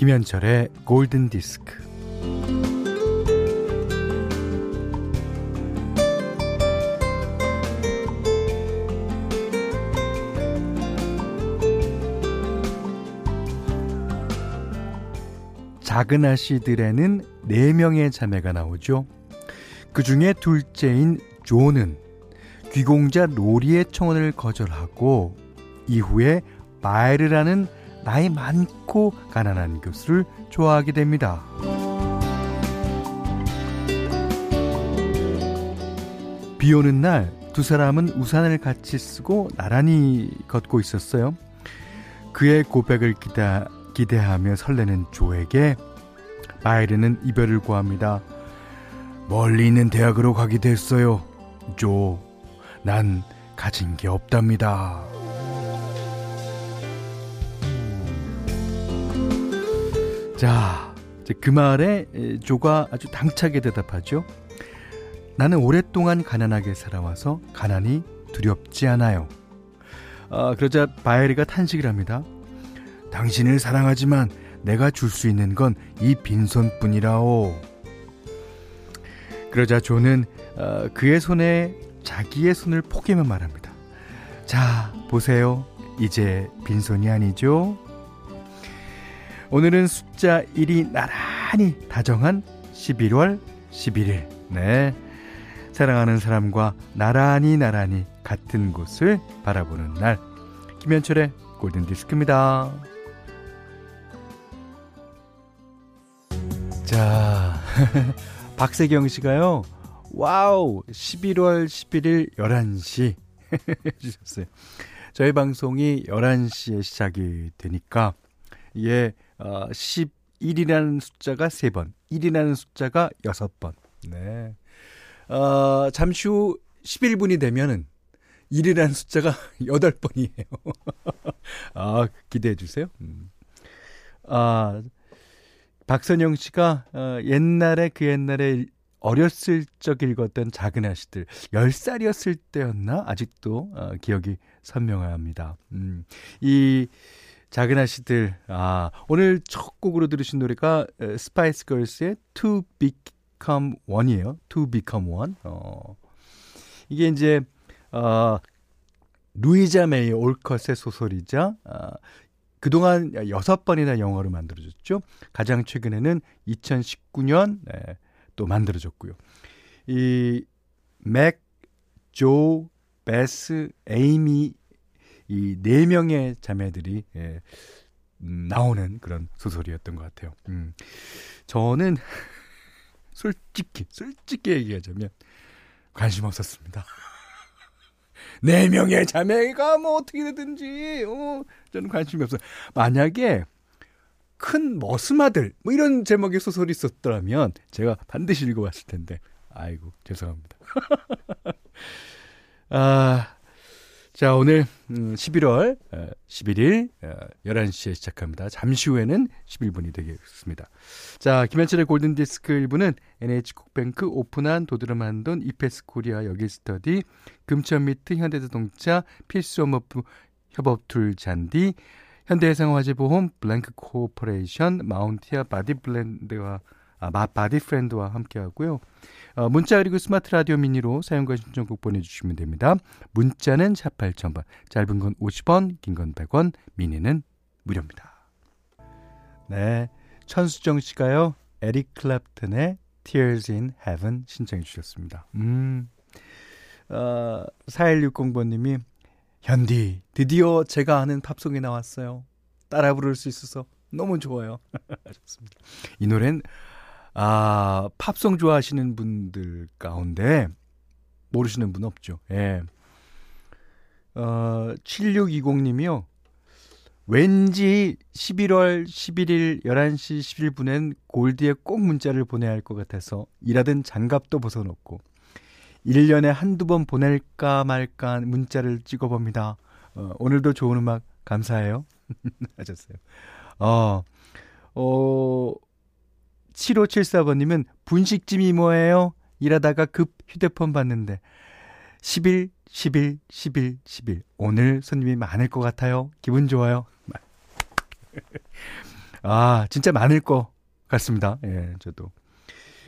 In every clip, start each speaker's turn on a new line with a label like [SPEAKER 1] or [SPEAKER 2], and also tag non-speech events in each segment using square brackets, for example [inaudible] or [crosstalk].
[SPEAKER 1] 김현철의 골든 디스크. 작은 아씨들에는 4명의 자매가 나오죠. 그 중에 둘째인 조는 귀공자 로리의 청혼을 거절하고 이후에 마에르라는 나이 많고 가난한 교수를 좋아하게 됩니다. 비 오는 날 두 사람은 우산을 같이 쓰고 나란히 걷고 있었어요. 그의 고백을 기다, 기대하며 설레는 조에게 마이르는 이별을 구합니다. 멀리 있는 대학으로 가게 됐어요. 조, 난 가진 게 없답니다. 자, 그 말에 조가 아주 당차게 대답하죠. 나는 오랫동안 가난하게 살아와서 가난이 두렵지 않아요. 아, 그러자 바에리가 탄식을 합니다. 당신을 사랑하지만 내가 줄 수 있는 건 이 빈손뿐이라오. 그러자 조는 어, 그의 손에 자기의 손을 포개며 말합니다. 자, 보세요. 이제 빈손이 아니죠? 오늘은 숫자 1이 나란히 다정한 11월 11일. 네. 사랑하는 사람과 나란히 나란히 같은 곳을 바라보는 날. 김현철의 골든 디스크입니다. 자, [laughs] 박세경 씨가요. 와우! 11월 11일 11시 해주셨어요. 저희 방송이 11시에 시작이 되니까 이게 어, 11이라는 숫자가 3번, 1이라는 숫자가 6번. 네. 어, 잠시 후 11분이 되면은 1이라는 숫자가 [laughs] 8번이에요. [laughs] 아, 기대해 주세요. 음. 아, 박선영 씨가 어, 옛날에 그 옛날에 어렸을 적 읽었던 작은 아씨들 10살이었을 때였나 아직도 어, 기억이 선명합니다. 음, 이 작은 아씨들 아 오늘 첫 곡으로 들으신 노래가 스파이스 걸스의 To Become One이에요. To Become One. 어, 이게 이제 어, 루이자 메이 올컷의 소설이자 어, 그동안 여섯 번이나 영화로 만들어졌죠. 가장 최근에는 2019년 네, 또 만들어졌고요. 이 맥, 조, 베스, 에이미 이 네 명의 자매들이 예, 음, 나오는 그런 소설이었던 것 같아요. 음. 저는 [laughs] 솔직히 솔직히 얘기하자면 관심 없었습니다. [laughs] 네 명의 자매가 뭐 어떻게 되든지 어, 저는 관심이 없어요. 만약에 큰 머스마들 뭐 이런 제목의 소설이 있었더라면 제가 반드시 읽어봤을 텐데 아이고 죄송합니다. [laughs] 아, 자 오늘 11월 11일 11시에 시작합니다. 잠시 후에는 11분이 되겠습니다. 자 김현철의 골든디스크 1부는 NH콕뱅크 오픈한 도드람 한돈 이페스 코리아 여기스터디 금천미트 현대자동차 필수업무 협업툴 잔디 현대해상화재보험 블랭크 코퍼레이션 마운티아 바디블렌드와 아, 바디프렌드와 함께하고요. 어, 문자 그리고 스마트 라디오 미니로 사연과 신청곡 보내주시면 됩니다. 문자는 샵 8000번, 짧은 건 50원, 긴 건 100원, 미니는 무료입니다. 네, 천수정 씨가요. 에릭 클랩튼의 Tears in Heaven 신청해 주셨습니다. 음, 어, 4160번님이 현디, 드디어 제가 아는 팝송이 나왔어요. 따라 부를 수 있어서 너무 좋아요. [laughs] 좋습니다. 이 노래는, 아, 팝송 좋아하시는 분들 가운데 모르시는 분 없죠. 예. 어, 7620님이요. 왠지 11월 11일 11시 11분엔 골드에 꼭 문자를 보내야 할 것 같아서 일하던 장갑도 벗어놓고 1년에 한두 번 보낼까 말까 문자를 찍어봅니다. 어, 오늘도 좋은 음악 감사해요. [laughs] 하셨어요. 어, 어, 7574번님은 분식집이 뭐예요? 일하다가 급 휴대폰 봤는데 10일, 10일, 10일, 10일. 오늘 손님이 많을 것 같아요. 기분 좋아요. [laughs] 아, 진짜 많을 것 같습니다. 예, 저도.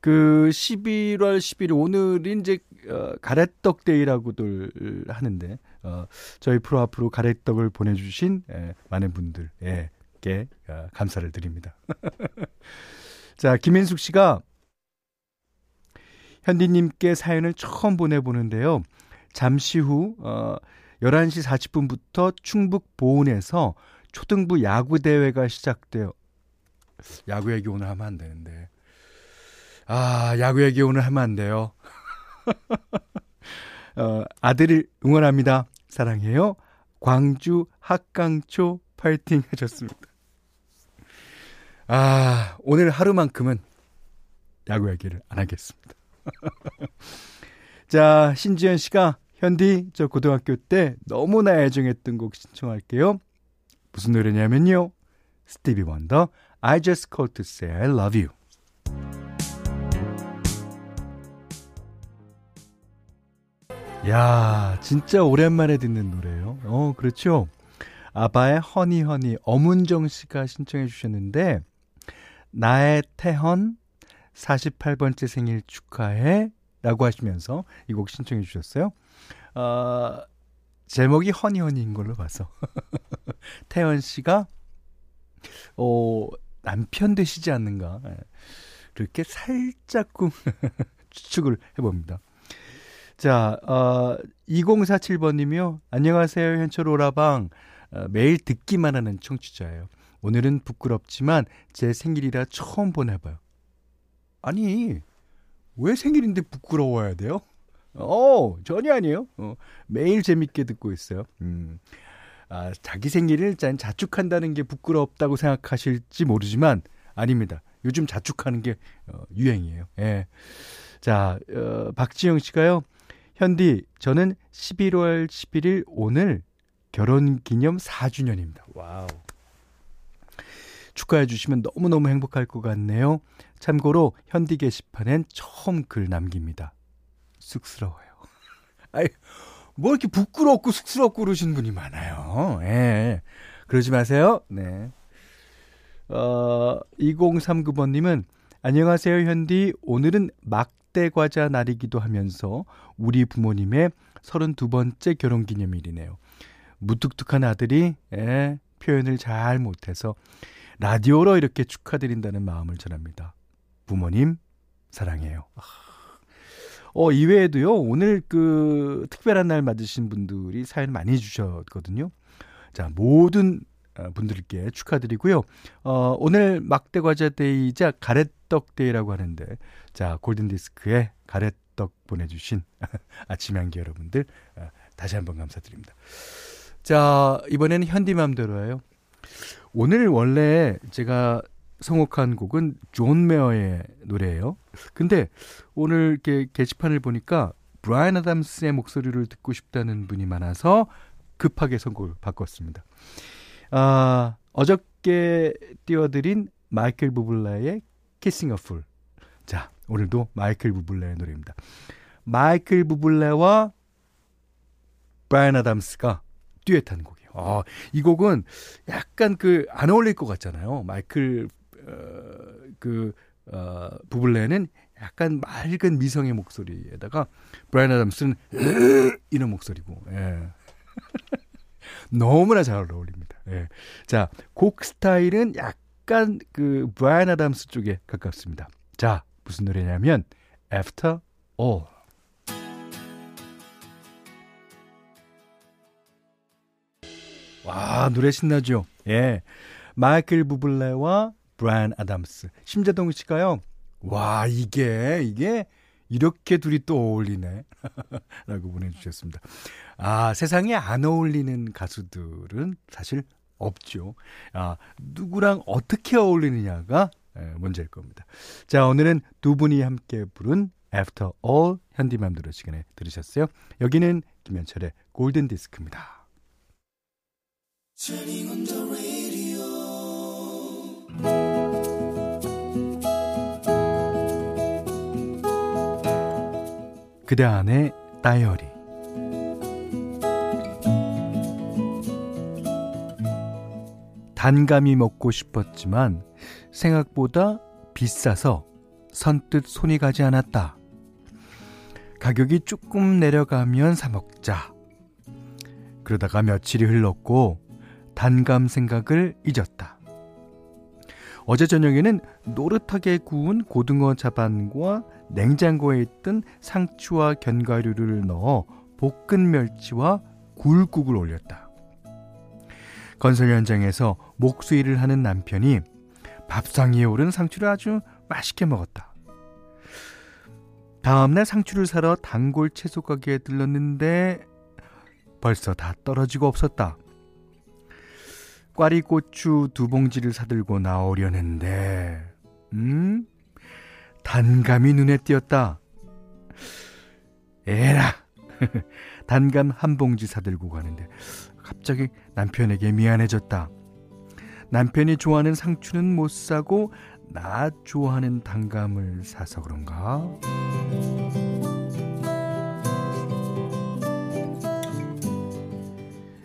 [SPEAKER 1] 그 11월 11일 오늘이 이제 어, 가래떡 데이라고들 하는데 어, 저희 프로 앞으로 가래떡을 보내주신 예, 많은 분들에게 어, 감사를 드립니다. [laughs] 자 김인숙 씨가 현디님께 사연을 처음 보내보는데요. 잠시 후 어, 11시 40분부터 충북 보은에서 초등부 야구 대회가 시작돼요. 야구 얘기 오늘 하면 안 되는데. 아, 야구 얘기 오늘 하면 안 돼요. [laughs] 어, 아들을 응원합니다. 사랑해요. 광주 학강초 파이팅 해줬습니다. 아, 오늘 하루만큼은 야구 얘기를 안 하겠습니다. [laughs] 자, 신지현 씨가 현디 저 고등학교 때 너무나 애정했던 곡 신청할게요. 무슨 노래냐면요. 스티비 원더 I just called to say I love you. 야, 진짜 오랜만에 듣는 노래예요. 어, 그렇죠. 아바의 허니 허니 어문정 씨가 신청해 주셨는데 나의 태헌 48번째 생일 축하해 라고 하시면서 이 곡 신청해 주셨어요. 어, 제목이 허니허니인 걸로 봐서. [laughs] 태연 씨가, 어, 남편 되시지 않는가. 예. 그렇게 살짝쿵 [laughs] 추측을 해봅니다. 자, 어, 2047번님이요. 안녕하세요, 현철 오라방. 어, 매일 듣기만 하는 청취자예요. 오늘은 부끄럽지만 제 생일이라 처음 보내봐요. 아니, 왜 생일인데 부끄러워야 돼요? 어, 전혀 아니에요. 어, 매일 재밌게 듣고 있어요. 음. 아, 자기 생일을 짠 자축한다는 게 부끄럽다고 생각하실지 모르지만 아닙니다. 요즘 자축하는 게 어, 유행이에요. 예. 자, 어, 박지영 씨가요. 현디, 저는 11월 11일 오늘 결혼 기념 4주년입니다. 와우. 축하해 주시면 너무너무 행복할 것 같네요. 참고로 현디 게시판엔 처음 글 남깁니다. 쑥스러워요. [laughs] 아이, 뭐 이렇게 부끄럽고 쑥스럽고 그러신 분이 많아요. 예. 그러지 마세요. 네. 어, 2039번님은 안녕하세요, 현디. 오늘은 막대 과자 날이기도 하면서 우리 부모님의 32번째 결혼 기념일이네요. 무뚝뚝한 아들이 예, 표현을 잘 못해서 라디오로 이렇게 축하드린다는 마음을 전합니다. 부모님 사랑해요. 어, 이외에도요, 오늘 그 특별한 날 맞으신 분들이 사연 많이 주셨거든요. 자, 모든 어, 분들께 축하드리고요. 어, 오늘 막대 과자 day자 가래떡 day라고 하는데, 자, 골든디스크에 가래떡 보내주신 [laughs] 아침 향기 여러분들, 어, 다시 한번 감사드립니다. 자, 이번에는 현디맘대로예요. 오늘 원래 제가 선곡한 곡은 존 메이어의 노래예요. 근데 오늘 이렇게 게시판을 보니까 브라이언 아담스의 목소리를 듣고 싶다는 분이 많아서 급하게 선곡을 바꿨습니다. 아, 어저께 띄워드린 마이클 부블라의 Kissing a Fool. 자, 오늘도 마이클 부블라의 노래입니다. 마이클 부블레와 브라이언 아담스가 듀엣한 곡 아, 이 곡은 약간 그 안 어울릴 것 같잖아요. 마이클 어, 그 어, 부블레는 약간 맑은 미성의 목소리에다가 브라이언 아담스는 이런 목소리고 예. [laughs] 너무나 잘 어울립니다. 예. 자, 곡 스타일은 약간 그 브라이언 아담스 쪽에 가깝습니다. 자, 무슨 노래냐면 After All. 와, 노래 신나죠? 예. 마이클 부블레와 브라이언 아담스. 심재동 씨가요. 와, 이게, 이게, 이렇게 둘이 또 어울리네. [laughs] 라고 보내주셨습니다. 아, 세상에 안 어울리는 가수들은 사실 없죠. 아, 누구랑 어떻게 어울리느냐가 문제일 겁니다. 자, 오늘은 두 분이 함께 부른 After All 현디맘대로 시간에 들으셨어요. 여기는 김현철의 골든 디스크입니다. 그대 안의 다이어리 단감이 먹고 싶었지만 생각보다 비싸서 선뜻 손이 가지 않았다. 가격이 조금 내려가면 사먹자. 그러다가 며칠이 흘렀고 단감 생각을 잊었다. 어제 저녁에는 노릇하게 구운 고등어 자반과 냉장고에 있던 상추와 견과류를 넣어 볶은 멸치와 굴국을 올렸다. 건설 현장에서 목수일을 하는 남편이 밥상 위에 오른 상추를 아주 맛있게 먹었다. 다음날 상추를 사러 단골 채소 가게에 들렀는데 벌써 다 떨어지고 없었다. 꽈리고추 두 봉지를 사들고 나오려는데, 음? 단감이 눈에 띄었다. 에라! [laughs] 단감 한 봉지 사들고 가는데, 갑자기 남편에게 미안해졌다. 남편이 좋아하는 상추는 못 사고, 나 좋아하는 단감을 사서 그런가?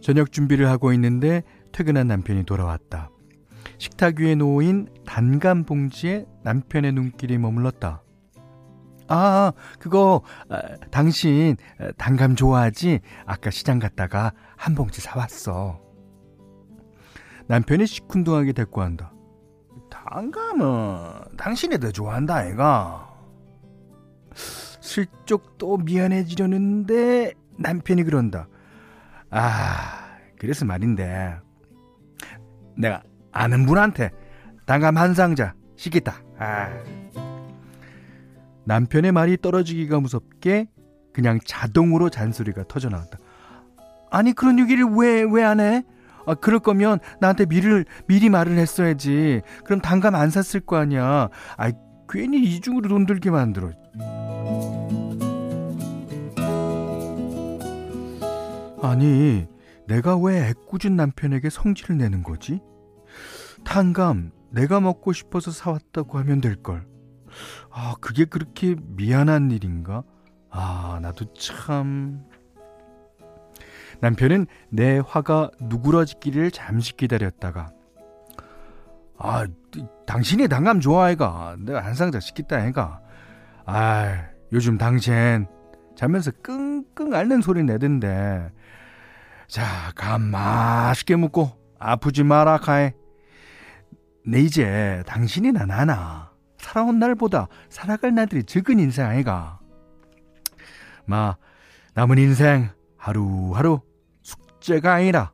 [SPEAKER 1] 저녁 준비를 하고 있는데 퇴근한 남편이 돌아왔다. 식탁 위에 놓인 단감 봉지에 남편의 눈길이 머물렀다. 아, 그거 아, 당신 단감 좋아하지? 아까 시장 갔다가 한 봉지 사왔어. 남편이 시큰둥하게 대꾸한다. 단감은 당신이 더 좋아한다, 아이가. 슬쩍 또 미안해지려는데 남편이 그런다. 아, 그래서 말인데 내가 아는 분한테 단감 한 상자 시켰다. 아. 남편의 말이 떨어지기가 무섭게 그냥 자동으로 잔소리가 터져 나왔다. 아니 그런 얘기를 왜 왜 안 해? 아, 그럴 거면 나한테 미를 미리 말을 했어야지. 그럼 단감 안 샀을 거 아니야. 아, 괜히 이중으로 돈 들게 만들어. 아니, 내가 왜 애꿎은 남편에게 성질을 내는 거지? 탄감, 내가 먹고 싶어서 사왔다고 하면 될걸. 아, 그게 그렇게 미안한 일인가? 아, 나도 참. 남편은 내 화가 누그러지기를 잠시 기다렸다가, 아, 당신이 당감 좋아해가. 내가 한 상자 시켰다, 해가. 아, 요즘 당신 자면서 끙끙 앓는 소리 내던데. 자, 감 맛있게 먹고 아프지 마라 카에. 내 이제 당신이나 나나 살아온 날보다 살아갈 날들이 적은 인생 아이가. 마 남은 인생 하루하루 숙제가 아니라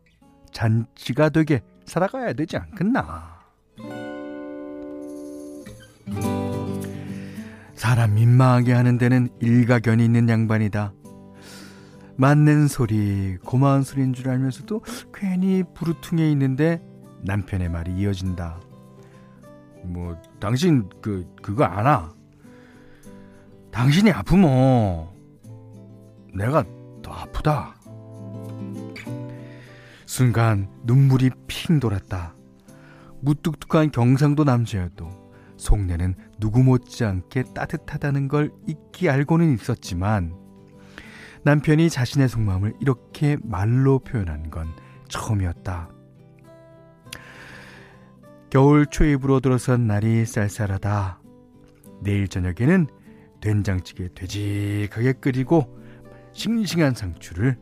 [SPEAKER 1] 잔치가 되게 살아가야 되지 않겠나. 사람 민망하게 하는 데는 일가견이 있는 양반이다. 맞는 소리, 고마운 소리인 줄 알면서도 괜히 부르퉁해 있는데 남편의 말이 이어진다. 뭐, 당신 그, 그거 아나? 당신이 아프면 내가 더 아프다. 순간 눈물이 핑 돌았다. 무뚝뚝한 경상도 남자여도 속내는 누구 못지않게 따뜻하다는 걸 잊기 알고는 있었지만 남편이 자신의 속마음을 이렇게 말로 표현한 건 처음이었다. 겨울 초입으로 들어선 날이 쌀쌀하다. 내일 저녁에는 된장찌개 되직하게 끓이고 싱싱한 상추를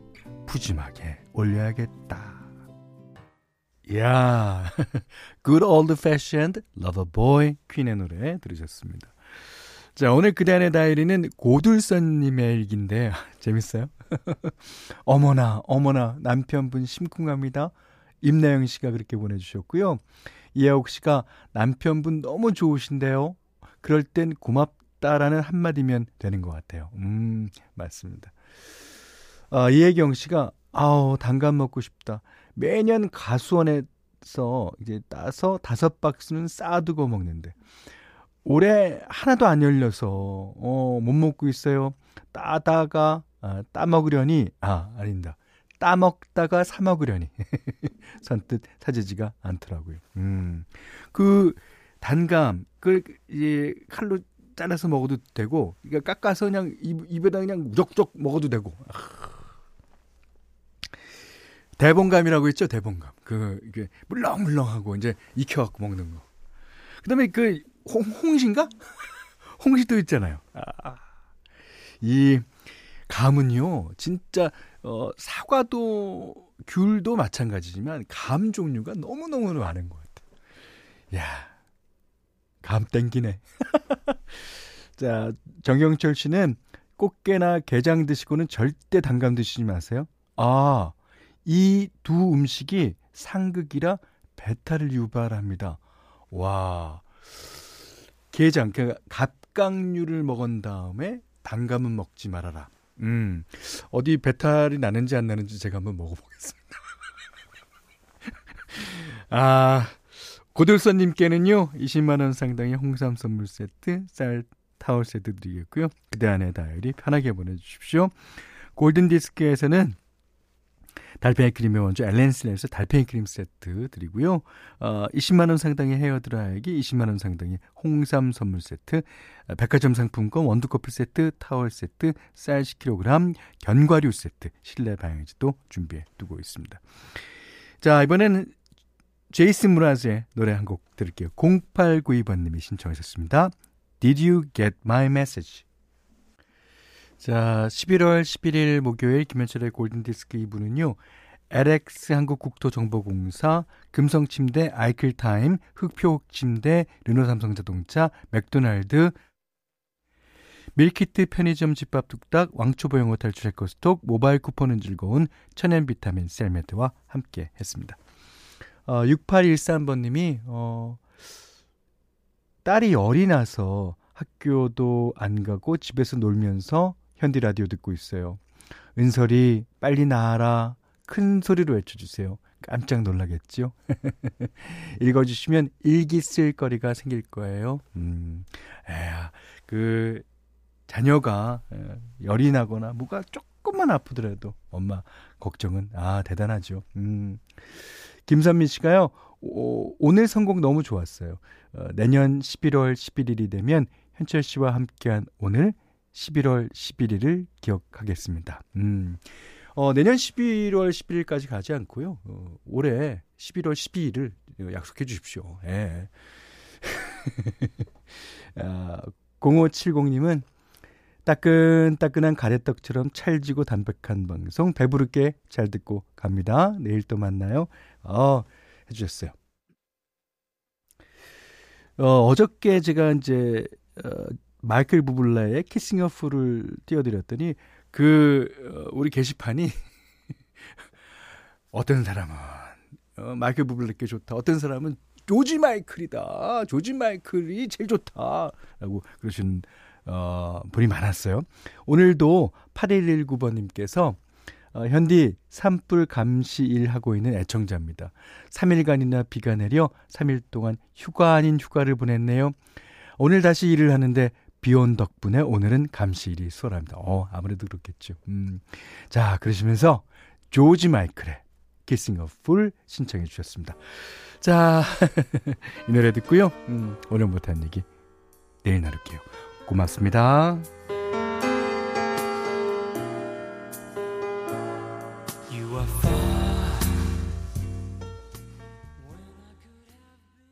[SPEAKER 1] 푸짐하게 올려야겠다. 야, [laughs] good old fashioned lover boy 퀸의 노래 들으셨습니다. 자, 오늘 그대 안의 다이리는 고둘선님의 일기인데, 재밌어요? [laughs] 어머나, 어머나, 남편분 심쿵합니다. 임나영 씨가 그렇게 보내주셨고요. 이하옥 씨가 남편분 너무 좋으신데요. 그럴 땐 고맙다라는 한마디면 되는 것 같아요. 음, 맞습니다. 아, 이혜경 씨가, 아우, 단감 먹고 싶다. 매년 가수원에서 이제 따서 다섯 박스는 쌓아두고 먹는데, 올해 하나도 안 열려서 어, 못 먹고 있어요. 따다가 아, 따먹으려니 아 아닌다. 따먹다가 사 먹으려니 [laughs] 선뜻 사지지가 않더라고요. 음. 그 단감 그 이제 칼로 잘라서 먹어도 되고 그러 깎아서 그냥 입, 입에다 그냥 무적적 먹어도 되고. 대봉감이라고 했죠, 대봉감. 그 이게 물렁물렁하고 이제 익혀갖고 먹는 거. 그다음에 그 홍, 홍시인가? [laughs] 홍시도 있잖아요. 아, 이 감은요, 진짜 어, 사과도 귤도 마찬가지지만 감 종류가 너무 너무 많은 것 같아요. 야, 감 땡기네. [laughs] 자, 정경철 씨는 꽃게나 게장 드시고는 절대 단감 드시지 마세요. 아, 이 두 음식이 상극이라 배탈을 유발합니다. 와. 게장, 그 갑각류를 먹은 다음에 단감은 먹지 말아라. 음. 어디 배탈이 나는지 안 나는지 제가 한번 먹어보겠습니다. [laughs] 아, 고들선님께는요, 20만원 상당의 홍삼 선물 세트, 쌀 타월 세트 드리겠고요. 그대 안에 다이어리 편하게 보내주십시오. 골든디스크에서는 달팽이 크림의 원조 엘렌슬에서 달팽이 크림 세트 드리고요. 어, 20만 원 상당의 헤어 드라이기, 20만 원 상당의 홍삼 선물 세트, 백화점 상품권 원두커피 세트, 타월 세트, 쌀 10kg, 견과류 세트, 실내 방향지도 준비해 두고 있습니다. 자, 이번에는 제이슨 무라즈의 노래 한 곡 들을게요. 0892번님이 신청하셨습니다. Did you get my message? 자, 11월 11일 목요일 김현철의 골든디스크 2부는요. LX 한국국토정보공사, 금성침대, 아이클타임, 흑표침대, 르노삼성자동차, 맥도날드, 밀키트 편의점 집밥 뚝딱, 왕초보 영어 탈출 해커스톡, 모바일 쿠폰은 즐거운 천연 비타민 셀메드와 함께 했습니다. 어, 6813번님이, 어, 딸이 열이 나서 학교도 안 가고 집에서 놀면서 현디 라디오 듣고 있어요. 은설이 빨리 나와라. 큰 소리로 외쳐주세요. 깜짝 놀라겠죠? [laughs] 읽어주시면 일기 쓸 거리가 생길 거예요. 음, 에야, 그, 자녀가 열이 나거나 뭐가 조금만 아프더라도 엄마 걱정은, 아, 대단하죠. 음. 김선미 씨가요, 오, 오늘 선곡 너무 좋았어요. 어, 내년 11월 11일이 되면 현철 씨와 함께한 오늘 11월 11일을 기억하겠습니다. 음. 어, 내년 11월 11일까지 가지 않고요. 어, 올해 11월 12일을 약속해 주십시오. 예. [laughs] 아, 0570님은 따끈따끈한 가래떡처럼 찰지고 담백한 방송 배부르게 잘 듣고 갑니다. 내일 또 만나요. 어, 해주셨어요. 어, 어저께 제가 이제 어, 마이클 부블라의 키싱 어프를 띄워드렸더니 그 어, 우리 게시판이 [laughs] 어떤 사람은 어, 마이클 부블라께 좋다. 어떤 사람은 조지 마이클이다. 조지 마이클이 제일 좋다라고 그러신 어, 분이 많았어요. 오늘도 8119번님께서 어, 현디 산불 감시 일 하고 있는 애청자입니다. 3일간이나 비가 내려 3일 동안 휴가 아닌 휴가를 보냈네요. 오늘 다시 일을 하는데 비온 덕분에 오늘은 감시일이 수월합니다. 어, 아무래도 그렇겠죠. 음. 자, 그러시면서 조지 마이클의 Kissing a Fool 신청해 주셨습니다. 자, [laughs] 이 노래 듣고요. 음, 오늘 못한 얘기 내일 나눌게요. 고맙습니다.